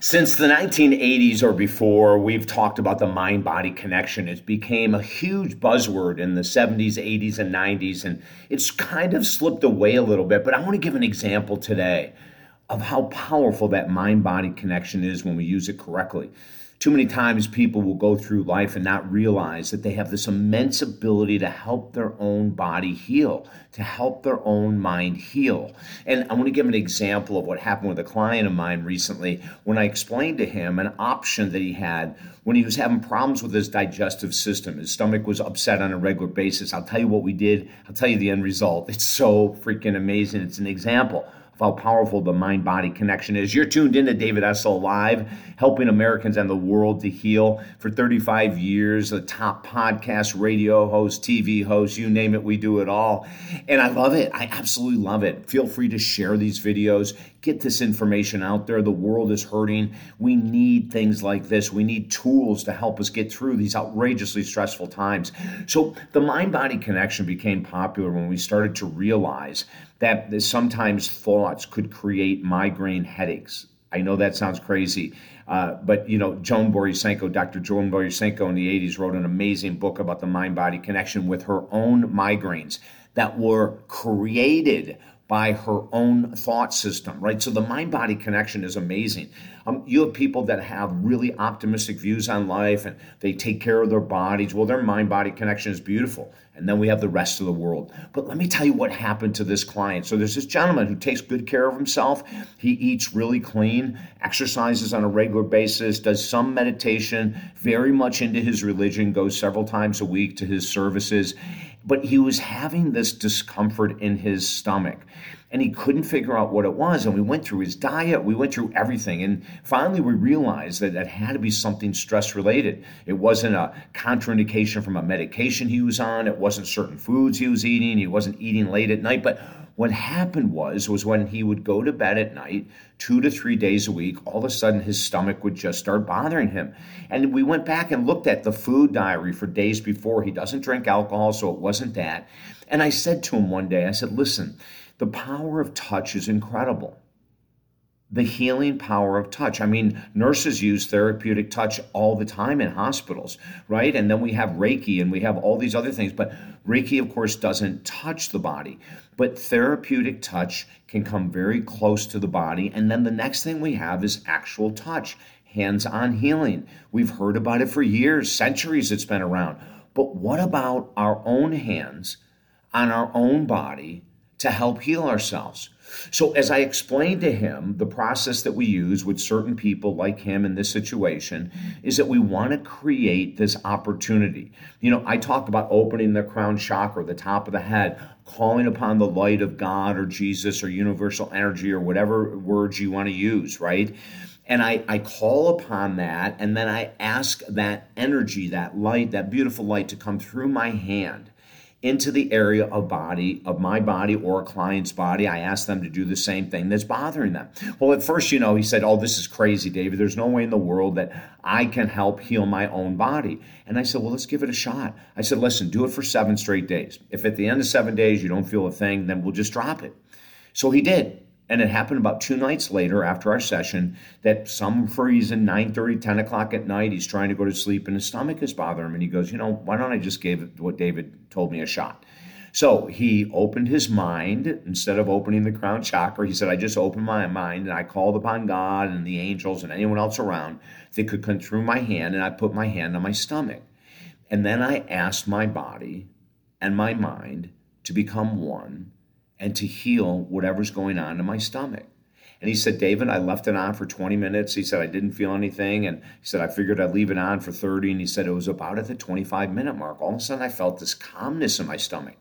Since the 1980s or before, we've talked about the mind body connection. It became a huge buzzword in the 70s, 80s, and 90s, and it's kind of slipped away a little bit. But I want to give an example today of how powerful that mind body connection is when we use it correctly. Too many times people will go through life and not realize that they have this immense ability to help their own body heal, to help their own mind heal. And I want to give an example of what happened with a client of mine recently when I explained to him an option that he had when he was having problems with his digestive system. His stomach was upset on a regular basis. I'll tell you what we did, I'll tell you the end result. It's so freaking amazing. It's an example how powerful the mind body connection is. You're tuned into David Essel Live, helping Americans and the world to heal. For 35 years, a top podcast, radio host, TV host, you name it, we do it all. And I love it. I absolutely love it. Feel free to share these videos, get this information out there. The world is hurting. We need things like this. We need tools to help us get through these outrageously stressful times. So, the mind body connection became popular when we started to realize that sometimes thoughts could create migraine headaches. I know that sounds crazy, uh, but you know, Joan Borysenko, Dr. Joan Borysenko in the 80s wrote an amazing book about the mind body connection with her own migraines that were created by her own thought system, right? So the mind body connection is amazing. Um, you have people that have really optimistic views on life and they take care of their bodies. Well, their mind body connection is beautiful. And then we have the rest of the world. But let me tell you what happened to this client. So there's this gentleman who takes good care of himself. He eats really clean, exercises on a regular basis, does some meditation, very much into his religion, goes several times a week to his services but he was having this discomfort in his stomach and he couldn't figure out what it was. And we went through his diet, we went through everything. And finally, we realized that it had to be something stress related. It wasn't a contraindication from a medication he was on, it wasn't certain foods he was eating, he wasn't eating late at night. But what happened was was when he would go to bed at night, two to three days a week, all of a sudden his stomach would just start bothering him. And we went back and looked at the food diary for days before. He doesn't drink alcohol, so it wasn't that. And I said to him one day, I said, listen, the power of touch is incredible the healing power of touch. I mean, nurses use therapeutic touch all the time in hospitals, right? And then we have Reiki and we have all these other things. But Reiki, of course, doesn't touch the body. But therapeutic touch can come very close to the body. And then the next thing we have is actual touch, hands on healing. We've heard about it for years, centuries it's been around. But what about our own hands on our own body to help heal ourselves? So, as I explained to him, the process that we use with certain people like him in this situation is that we want to create this opportunity. You know, I talk about opening the crown chakra, the top of the head, calling upon the light of God or Jesus or universal energy or whatever words you want to use, right? And I, I call upon that, and then I ask that energy, that light, that beautiful light to come through my hand into the area of body of my body or a client's body i ask them to do the same thing that's bothering them. Well at first you know he said oh this is crazy david. There's no way in the world that i can help heal my own body. And i said well let's give it a shot. I said listen do it for seven straight days. If at the end of seven days you don't feel a thing then we'll just drop it. So he did and it happened about two nights later after our session that some reason 9 30 10 o'clock at night he's trying to go to sleep and his stomach is bothering him. And he goes you know why don't i just give what david told me a shot? So he opened his mind instead of opening the crown chakra. He said i just opened my mind and i called upon god and the angels and anyone else around that could come through my hand and i put my hand on my stomach. And then i asked my body and my mind to become one and to heal whatever's going on in my stomach. And he said, David, I left it on for 20 minutes. He said, I didn't feel anything. And he said, I figured I'd leave it on for 30. And he said, it was about at the 25 minute mark. All of a sudden, I felt this calmness in my stomach.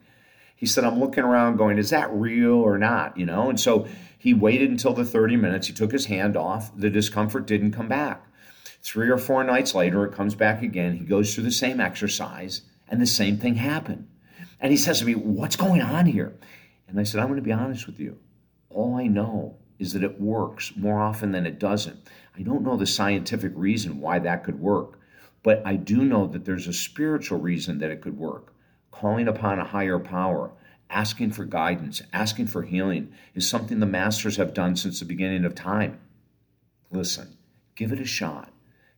He said, I'm looking around going, is that real or not? You know? And so he waited until the 30 minutes. He took his hand off. The discomfort didn't come back. Three or four nights later, it comes back again. He goes through the same exercise, and the same thing happened. And he says to me, What's going on here? And I said, I'm going to be honest with you. All I know is that it works more often than it doesn't. I don't know the scientific reason why that could work, but I do know that there's a spiritual reason that it could work. Calling upon a higher power, asking for guidance, asking for healing is something the masters have done since the beginning of time. Listen, give it a shot.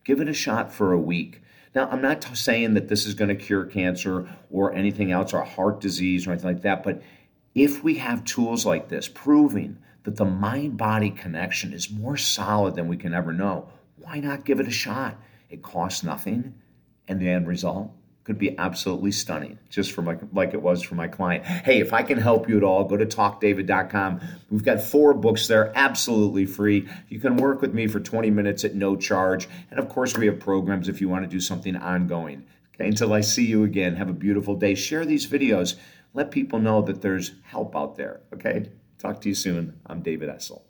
Give it a shot for a week. Now, I'm not saying that this is going to cure cancer or anything else or heart disease or anything like that, but if we have tools like this proving that the mind body connection is more solid than we can ever know, why not give it a shot? It costs nothing, and the end result could be absolutely stunning, just for my, like it was for my client. Hey, if I can help you at all, go to talkdavid.com. We've got four books there, absolutely free. You can work with me for 20 minutes at no charge. And of course, we have programs if you want to do something ongoing. Okay, until I see you again, have a beautiful day. Share these videos. Let people know that there's help out there. Okay, talk to you soon. I'm David Essel.